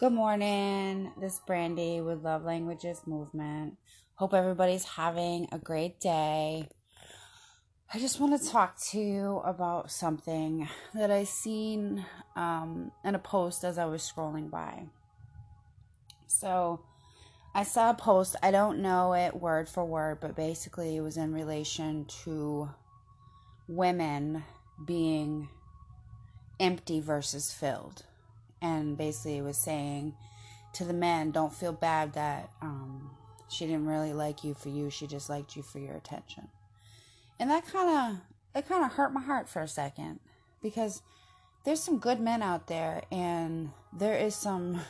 Good morning. This is Brandy with Love Languages Movement. Hope everybody's having a great day. I just want to talk to you about something that I seen um, in a post as I was scrolling by. So, I saw a post. I don't know it word for word, but basically it was in relation to women being empty versus filled and basically it was saying to the men, don't feel bad that um, she didn't really like you for you. She just liked you for your attention. And that kind of it kind of hurt my heart for a second because there's some good men out there and there is some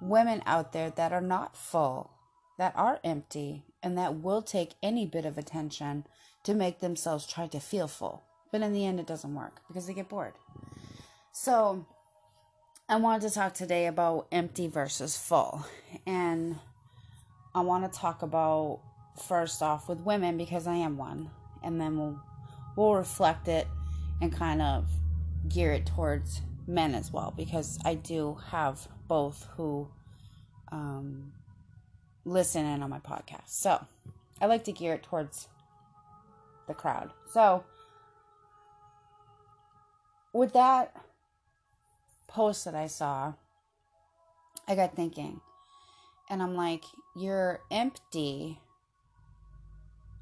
women out there that are not full, that are empty, and that will take any bit of attention to make themselves try to feel full. But in the end, it doesn't work because they get bored. So, I wanted to talk today about empty versus full. And I want to talk about first off with women because I am one. And then we'll we'll reflect it and kind of gear it towards men as well because I do have both who um, listen in on my podcast. So I like to gear it towards the crowd. So with that post that I saw, I got thinking. And I'm like, you're empty,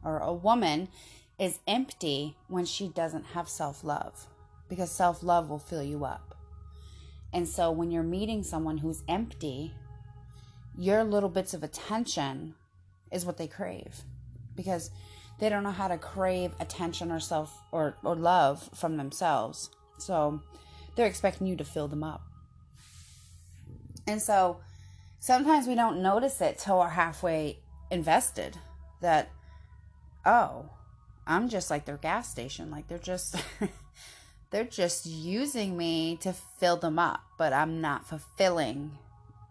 or a woman is empty when she doesn't have self love, because self love will fill you up. And so when you're meeting someone who's empty, your little bits of attention is what they crave because they don't know how to crave attention or self or, or love from themselves. So they're expecting you to fill them up. And so sometimes we don't notice it till we're halfway invested that, oh, I'm just like their gas station. Like they're just. they're just using me to fill them up, but I'm not fulfilling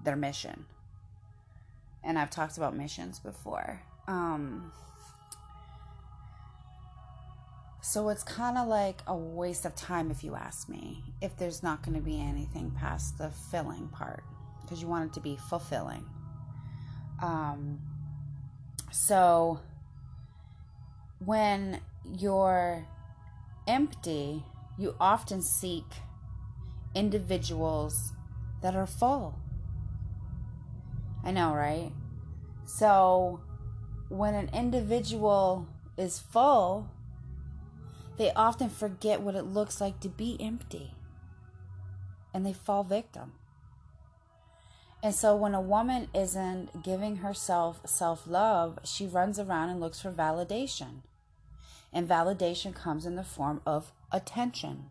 their mission. And I've talked about missions before. Um, so it's kind of like a waste of time if you ask me, if there's not going to be anything past the filling part, because you want it to be fulfilling. Um, so when you're empty, you often seek individuals that are full. I know, right? So when an individual is full, they often forget what it looks like to be empty and they fall victim. And so when a woman isn't giving herself self love, she runs around and looks for validation. And validation comes in the form of attention.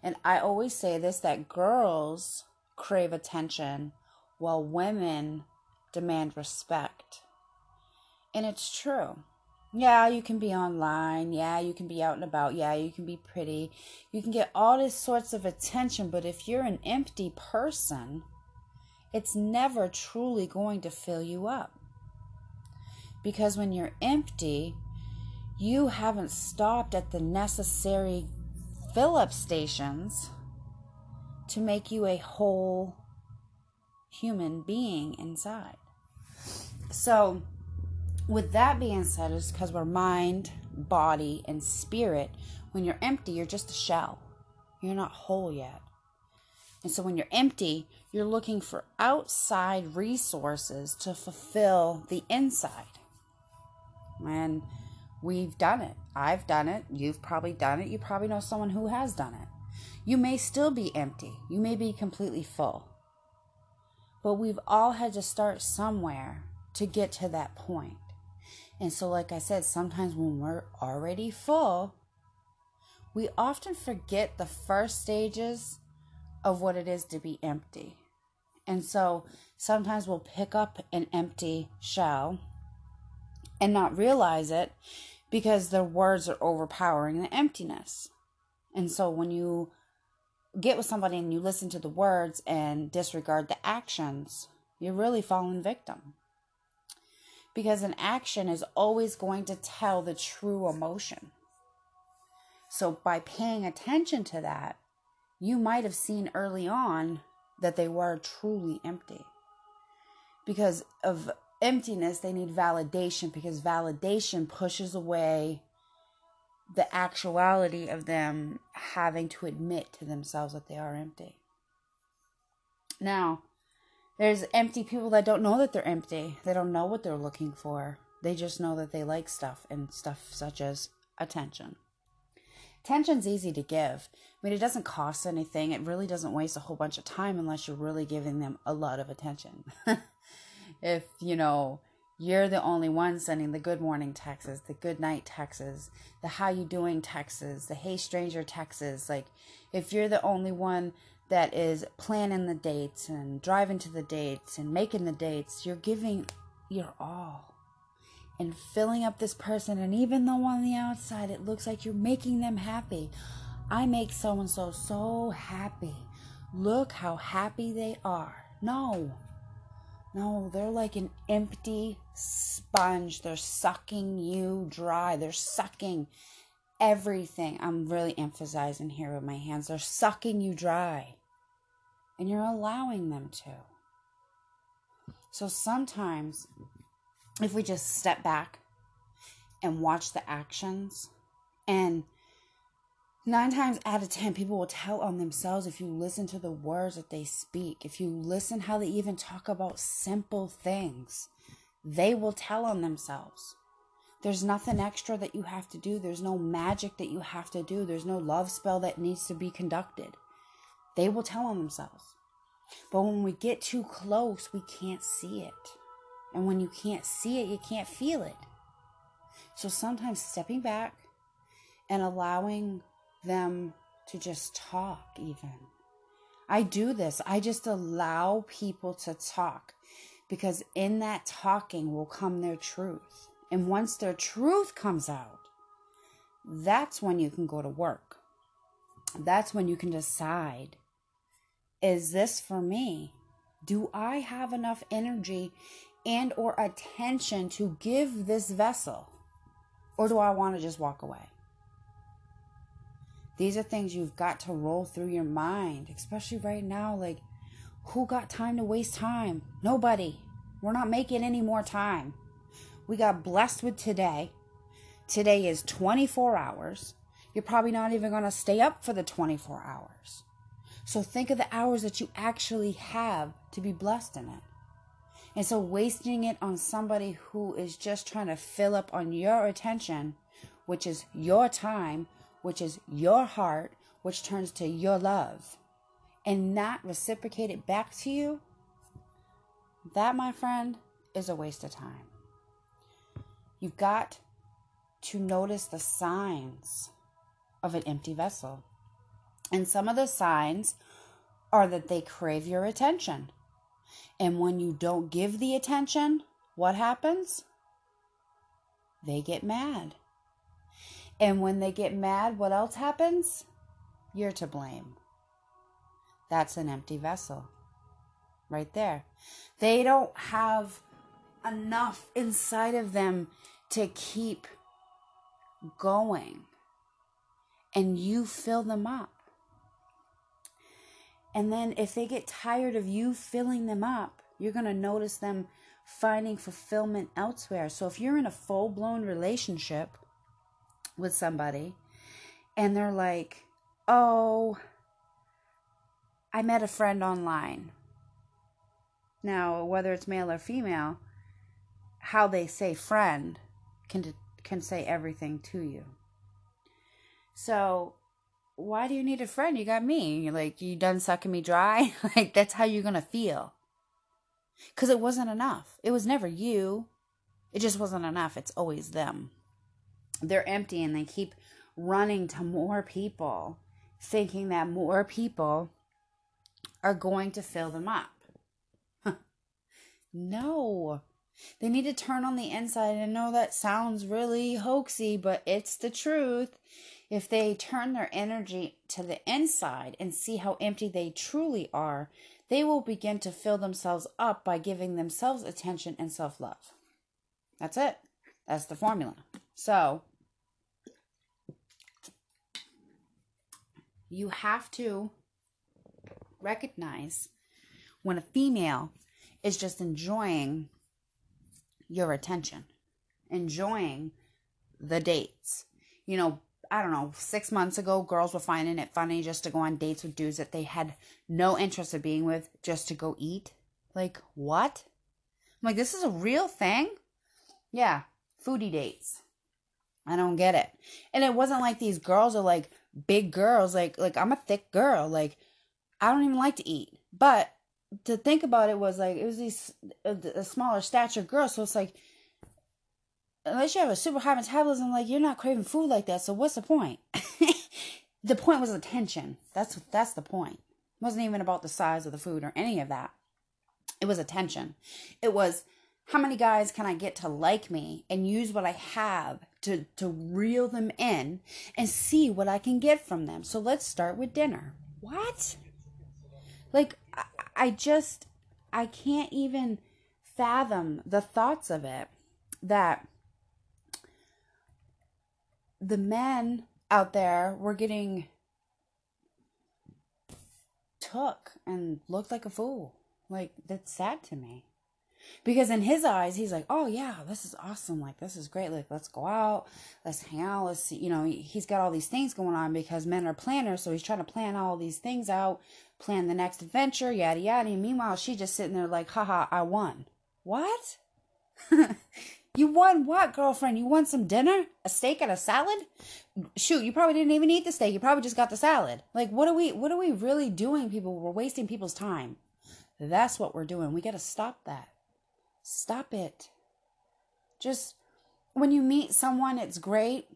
And I always say this that girls crave attention while women demand respect. And it's true. Yeah, you can be online. Yeah, you can be out and about. Yeah, you can be pretty. You can get all these sorts of attention, but if you're an empty person, it's never truly going to fill you up. Because when you're empty, you haven't stopped at the necessary fill up stations to make you a whole human being inside. So, with that being said, it's because we're mind, body, and spirit. When you're empty, you're just a shell. You're not whole yet. And so when you're empty, you're looking for outside resources to fulfill the inside. And we've done it. I've done it. You've probably done it. You probably know someone who has done it. You may still be empty. You may be completely full. But we've all had to start somewhere to get to that point. And so, like I said, sometimes when we're already full, we often forget the first stages of what it is to be empty. And so sometimes we'll pick up an empty shell and not realize it because the words are overpowering the emptiness. And so when you get with somebody and you listen to the words and disregard the actions, you're really falling victim because an action is always going to tell the true emotion. So, by paying attention to that, you might have seen early on that they were truly empty. Because of emptiness, they need validation because validation pushes away the actuality of them having to admit to themselves that they are empty. Now, there's empty people that don't know that they're empty. They don't know what they're looking for. They just know that they like stuff and stuff such as attention. Attention's easy to give. I mean, it doesn't cost anything. It really doesn't waste a whole bunch of time unless you're really giving them a lot of attention. if, you know, you're the only one sending the good morning texts, the good night texts, the how you doing texts, the hey stranger texts, like if you're the only one that is planning the dates and driving to the dates and making the dates, you're giving your all and filling up this person. And even though on the outside it looks like you're making them happy, I make so and so so happy. Look how happy they are. No, no, they're like an empty sponge. They're sucking you dry. They're sucking everything. I'm really emphasizing here with my hands. They're sucking you dry and you're allowing them to. So sometimes, if we just step back and watch the actions, and nine times out of ten, people will tell on themselves if you listen to the words that they speak, if you listen how they even talk about simple things, they will tell on themselves. There's nothing extra that you have to do. There's no magic that you have to do. There's no love spell that needs to be conducted they will tell on themselves. But when we get too close, we can't see it. And when you can't see it, you can't feel it. So sometimes stepping back and allowing them to just talk, even. I do this. I just allow people to talk because in that talking will come their truth. And once their truth comes out, that's when you can go to work. That's when you can decide is this for me? Do I have enough energy and or attention to give this vessel? Or do I want to just walk away? These are things you've got to roll through your mind, especially right now. Like, who got time to waste time? Nobody. We're not making any more time. We got blessed with today. Today is 24 hours. You're probably not even going to stay up for the 24 hours. So think of the hours that you actually have to be blessed in it. And so wasting it on somebody who is just trying to fill up on your attention, which is your time, which is your heart, which turns to your love, and not reciprocate it back to you, that, my friend, is a waste of time. You've got to notice the signs of an empty vessel. And some of the signs are that they crave your attention. And when you don't give the attention, what happens? They get mad. And when they get mad, what else happens? You're to blame. That's an empty vessel. Right there. They don't have enough inside of them to keep going. And you fill them up. And then if they get tired of you filling them up, you're going to notice them finding fulfillment elsewhere. So if you're in a full blown relationship with somebody and they're like, oh, I met a friend online. Now, whether it's male or female, how they say friend can can say everything to you. So, why do you need a friend? You got me. You're like, you done sucking me dry? like, that's how you're going to feel. Because it wasn't enough. It was never you. It just wasn't enough. It's always them. They're empty and they keep running to more people, thinking that more people are going to fill them up. no. They need to turn on the inside. I know that sounds really hoaxy, but it's the truth. If they turn their energy to the inside and see how empty they truly are, they will begin to fill themselves up by giving themselves attention and self love. That's it. That's the formula. So, you have to recognize when a female is just enjoying your attention, enjoying the dates. You know, I don't know, six months ago, girls were finding it funny just to go on dates with dudes that they had no interest in being with just to go eat. Like, what? I'm like, this is a real thing? Yeah, foodie dates. I don't get it. And it wasn't like these girls are like big girls. Like, like I'm a thick girl. Like, I don't even like to eat. But to think about it was like it was these uh, a, a smaller stature girl. So it's like unless you have a super high metabolism, like you're not craving food like that. So what's the point? the point was attention. That's that's the point. It wasn't even about the size of the food or any of that. It was attention. It was how many guys can I get to like me and use what I have to to reel them in and see what I can get from them. So let's start with dinner. What? Like I, I just I can't even fathom the thoughts of it that the men out there were getting took and looked like a fool. Like that's sad to me. Because in his eyes, he's like, "Oh yeah, this is awesome. Like this is great. Like let's go out, let's hang out. Let's see. You know, he's got all these things going on because men are planners, so he's trying to plan all these things out, plan the next adventure, yada yada. And meanwhile, she's just sitting there like, "Haha, I won." What? You won what, girlfriend? You won some dinner? A steak and a salad? Shoot, you probably didn't even eat the steak. You probably just got the salad. Like what are we what are we really doing, people? We're wasting people's time. That's what we're doing. We got to stop that. Stop it. Just when you meet someone, it's great,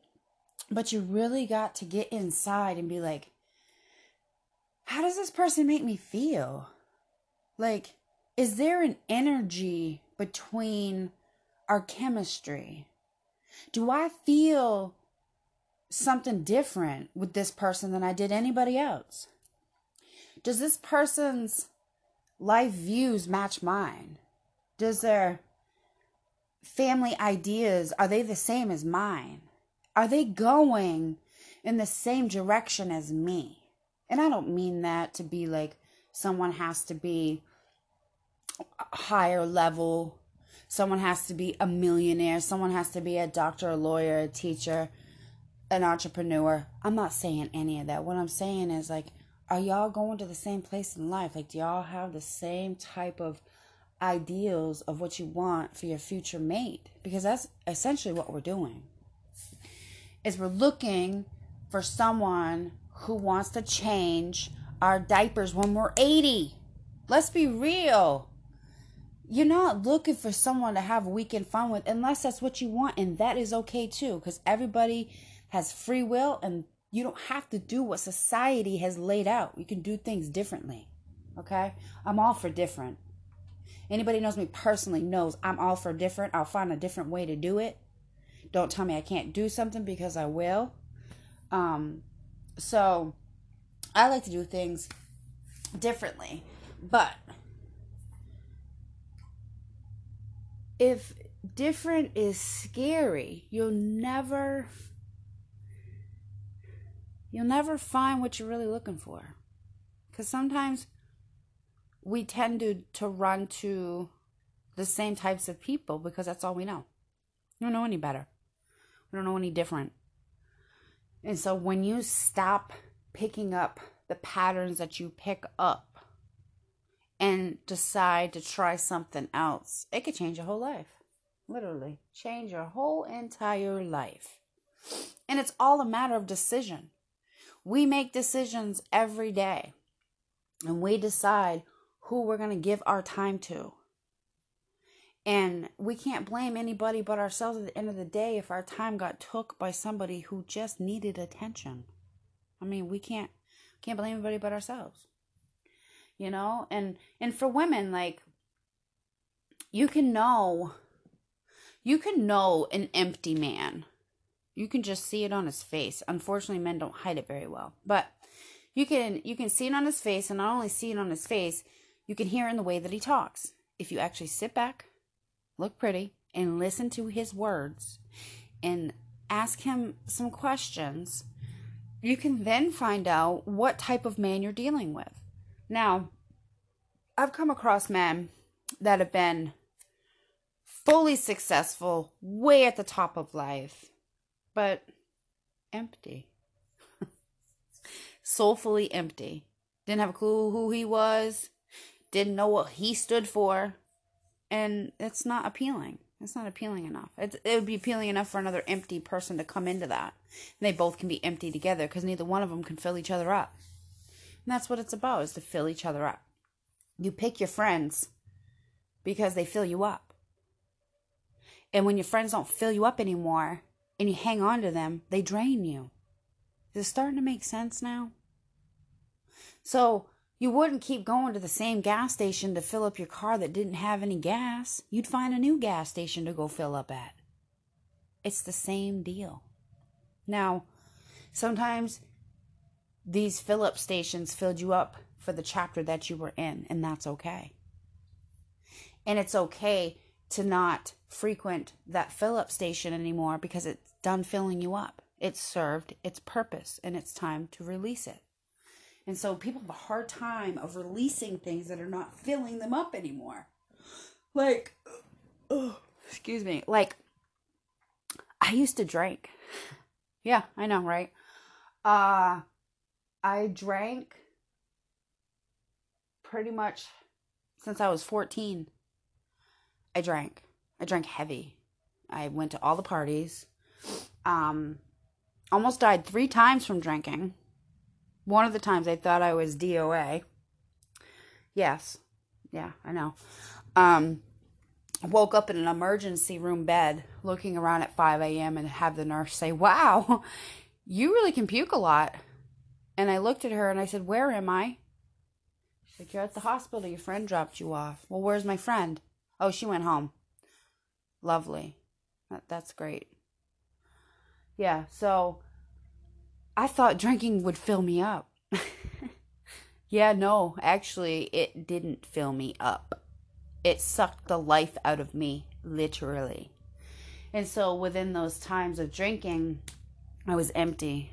but you really got to get inside and be like, how does this person make me feel? Like, is there an energy between our chemistry? Do I feel something different with this person than I did anybody else? Does this person's life views match mine? Does their family ideas are they the same as mine? Are they going in the same direction as me? And I don't mean that to be like someone has to be higher level Someone has to be a millionaire. Someone has to be a doctor, a lawyer, a teacher, an entrepreneur. I'm not saying any of that. What I'm saying is like, are y'all going to the same place in life? Like, do y'all have the same type of ideals of what you want for your future mate? Because that's essentially what we're doing. Is we're looking for someone who wants to change our diapers when we're 80. Let's be real you're not looking for someone to have weekend fun with unless that's what you want and that is okay too because everybody has free will and you don't have to do what society has laid out. You can do things differently okay? I'm all for different. Anybody knows me personally knows i'm all for different. I'll find a different way to do it. Don't tell me i can't do something because i will. Um so i like to do things differently but if different is scary, you'll never you'll never find what you're really looking for. Cuz sometimes we tend to to run to the same types of people because that's all we know. We don't know any better. We don't know any different. And so when you stop picking up the patterns that you pick up and decide to try something else, it could change your whole life. Literally, change your whole entire life. And it's all a matter of decision. We make decisions every day, and we decide who we're going to give our time to. And we can't blame anybody but ourselves at the end of the day if our time got took by somebody who just needed attention. I mean, we can't can't blame anybody but ourselves you know? And and for women like you can know you can know an empty man. You can just see it on his face. Unfortunately men don't hide it very well. But you can you can see it on his face and not only see it on his face you can hear in the way that he talks. If you actually sit back look pretty and listen to his words and ask him some questions you can then find out what type of man you're dealing with now, I've come across men that have been fully successful, way at the top of life, but empty. Soulfully empty. Didn't have a clue who he was, didn't know what he stood for, and it's not appealing. It's not appealing enough. It, it would be appealing enough for another empty person to come into that. And they both can be empty together because neither one of them can fill each other up. And that's what it's about, is to fill each other up. You pick your friends because they fill you up. And when your friends don't fill you up anymore and you hang on to them, they drain you. Is it starting to make sense now? So you wouldn't keep going to the same gas station to fill up your car that didn't have any gas. You'd find a new gas station to go fill up at. It's the same deal. Now, sometimes these fill up stations filled you up for the chapter that you were in, and that's okay. And it's okay to not frequent that fill up station anymore because it's done filling you up. It's served its purpose and it's time to release it. And so people have a hard time of releasing things that are not filling them up anymore. Like, oh, excuse me, like I used to drink. Yeah, I know, right? Uh I drank pretty much since I was 14. I drank. I drank heavy. I went to all the parties. Um, almost died three times from drinking. One of the times I thought I was DOA. Yes. Yeah, I know. Um, woke up in an emergency room bed looking around at 5 a.m. and have the nurse say, Wow, you really can puke a lot. And I looked at her and I said, Where am I? She said, You're at the hospital. Your friend dropped you off. Well, where's my friend? Oh, she went home. Lovely. That, that's great. Yeah, so I thought drinking would fill me up. yeah, no, actually, it didn't fill me up. It sucked the life out of me, literally. And so within those times of drinking, I was empty.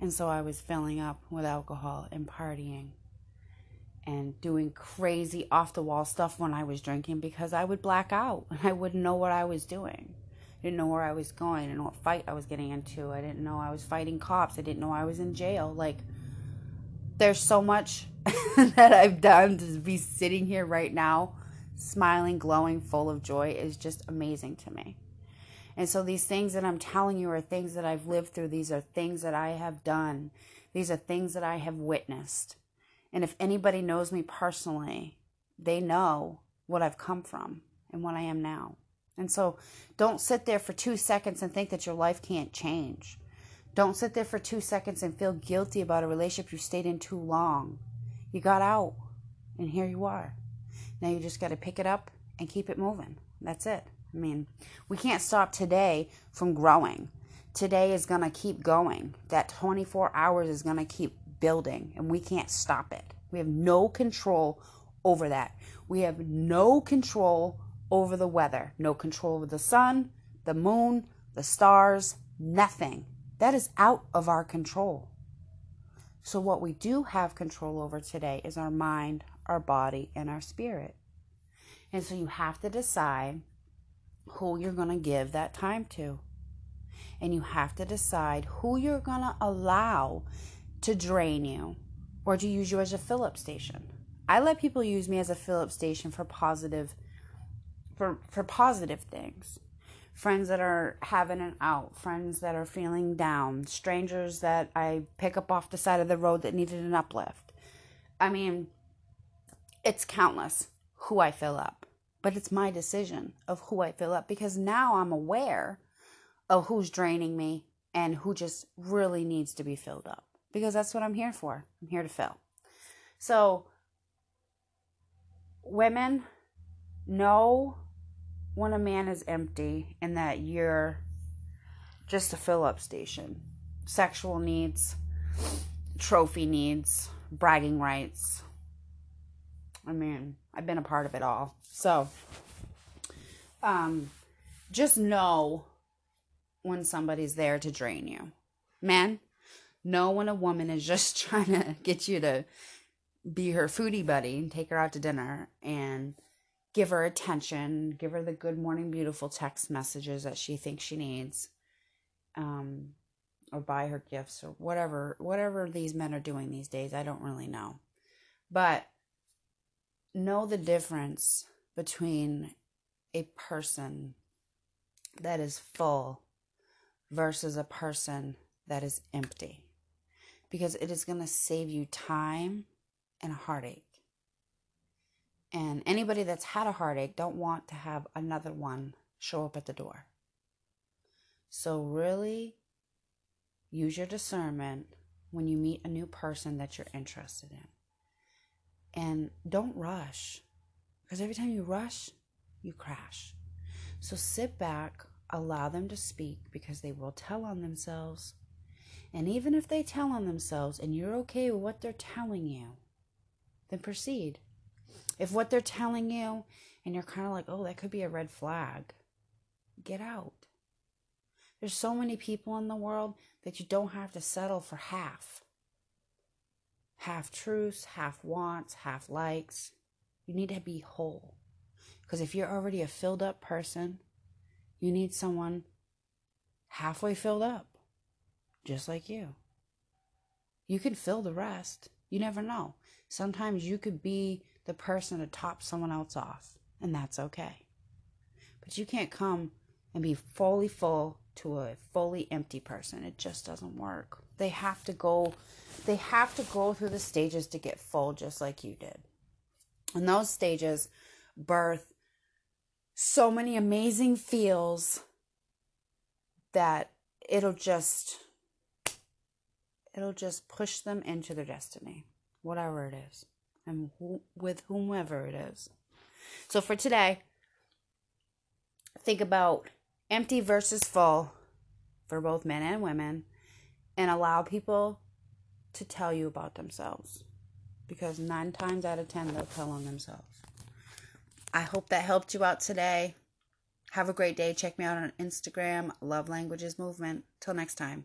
And so I was filling up with alcohol and partying and doing crazy off the wall stuff when I was drinking because I would black out and I wouldn't know what I was doing. I didn't know where I was going. I didn't know what fight I was getting into. I didn't know I was fighting cops. I didn't know I was in jail. Like, there's so much that I've done to be sitting here right now, smiling, glowing, full of joy is just amazing to me. And so, these things that I'm telling you are things that I've lived through. These are things that I have done. These are things that I have witnessed. And if anybody knows me personally, they know what I've come from and what I am now. And so don't sit there for two seconds and think that your life can't change. Don't sit there for two seconds and feel guilty about a relationship you stayed in too long. You got out, and here you are. Now you just got to pick it up and keep it moving. That's it. I mean, we can't stop today from growing. Today is going to keep going. That 24 hours is going to keep building and we can't stop it. We have no control over that. We have no control over the weather, no control over the sun, the moon, the stars, nothing. That is out of our control. So, what we do have control over today is our mind, our body, and our spirit. And so, you have to decide who you're going to give that time to. And you have to decide who you're going to allow to drain you or to use you as a fill up station. I let people use me as a fill up station for positive for for positive things. Friends that are having an out, friends that are feeling down, strangers that I pick up off the side of the road that needed an uplift. I mean, it's countless who I fill up, but it's my decision of who I fill up because now I'm aware of who's draining me and who just really needs to be filled up because that's what I'm here for. I'm here to fill. So, women know when a man is empty and that you're just a fill up station. Sexual needs, trophy needs, bragging rights. I mean, I've been a part of it all. So, um, just know when somebody's there to drain you. Man, know when a woman is just trying to get you to be her foodie buddy and take her out to dinner and give her attention, give her the good morning beautiful text messages that she thinks she needs. Um, or buy her gifts or whatever whatever these men are doing these days, I don't really know. But know the difference between a person that is full versus a person that is empty because it is going to save you time and heartache. And anybody that's had a heartache don't want to have another one show up at the door. So really use your discernment when you meet a new person that you're interested in. And don't rush because every time you rush, you crash. So sit back, allow them to speak because they will tell on themselves. And even if they tell on themselves and you're okay with what they're telling you, then proceed. If what they're telling you and you're kind of like, oh, that could be a red flag, get out. There's so many people in the world that you don't have to settle for half. Half truths, half wants, half likes. You need to be whole. Because if you're already a filled up person, you need someone halfway filled up, just like you. You can fill the rest. You never know. Sometimes you could be the person to top someone else off, and that's okay. But you can't come and be fully full to a fully empty person. It just doesn't work. They have to go they have to go through the stages to get full just like you did. And those stages birth so many amazing feels that it'll just it'll just push them into their destiny whatever it is and with whomever it is so for today think about empty versus full for both men and women and allow people to tell you about themselves because nine times out of ten they'll tell on themselves I hope that helped you out today. Have a great day. Check me out on Instagram, Love Languages Movement. Till next time.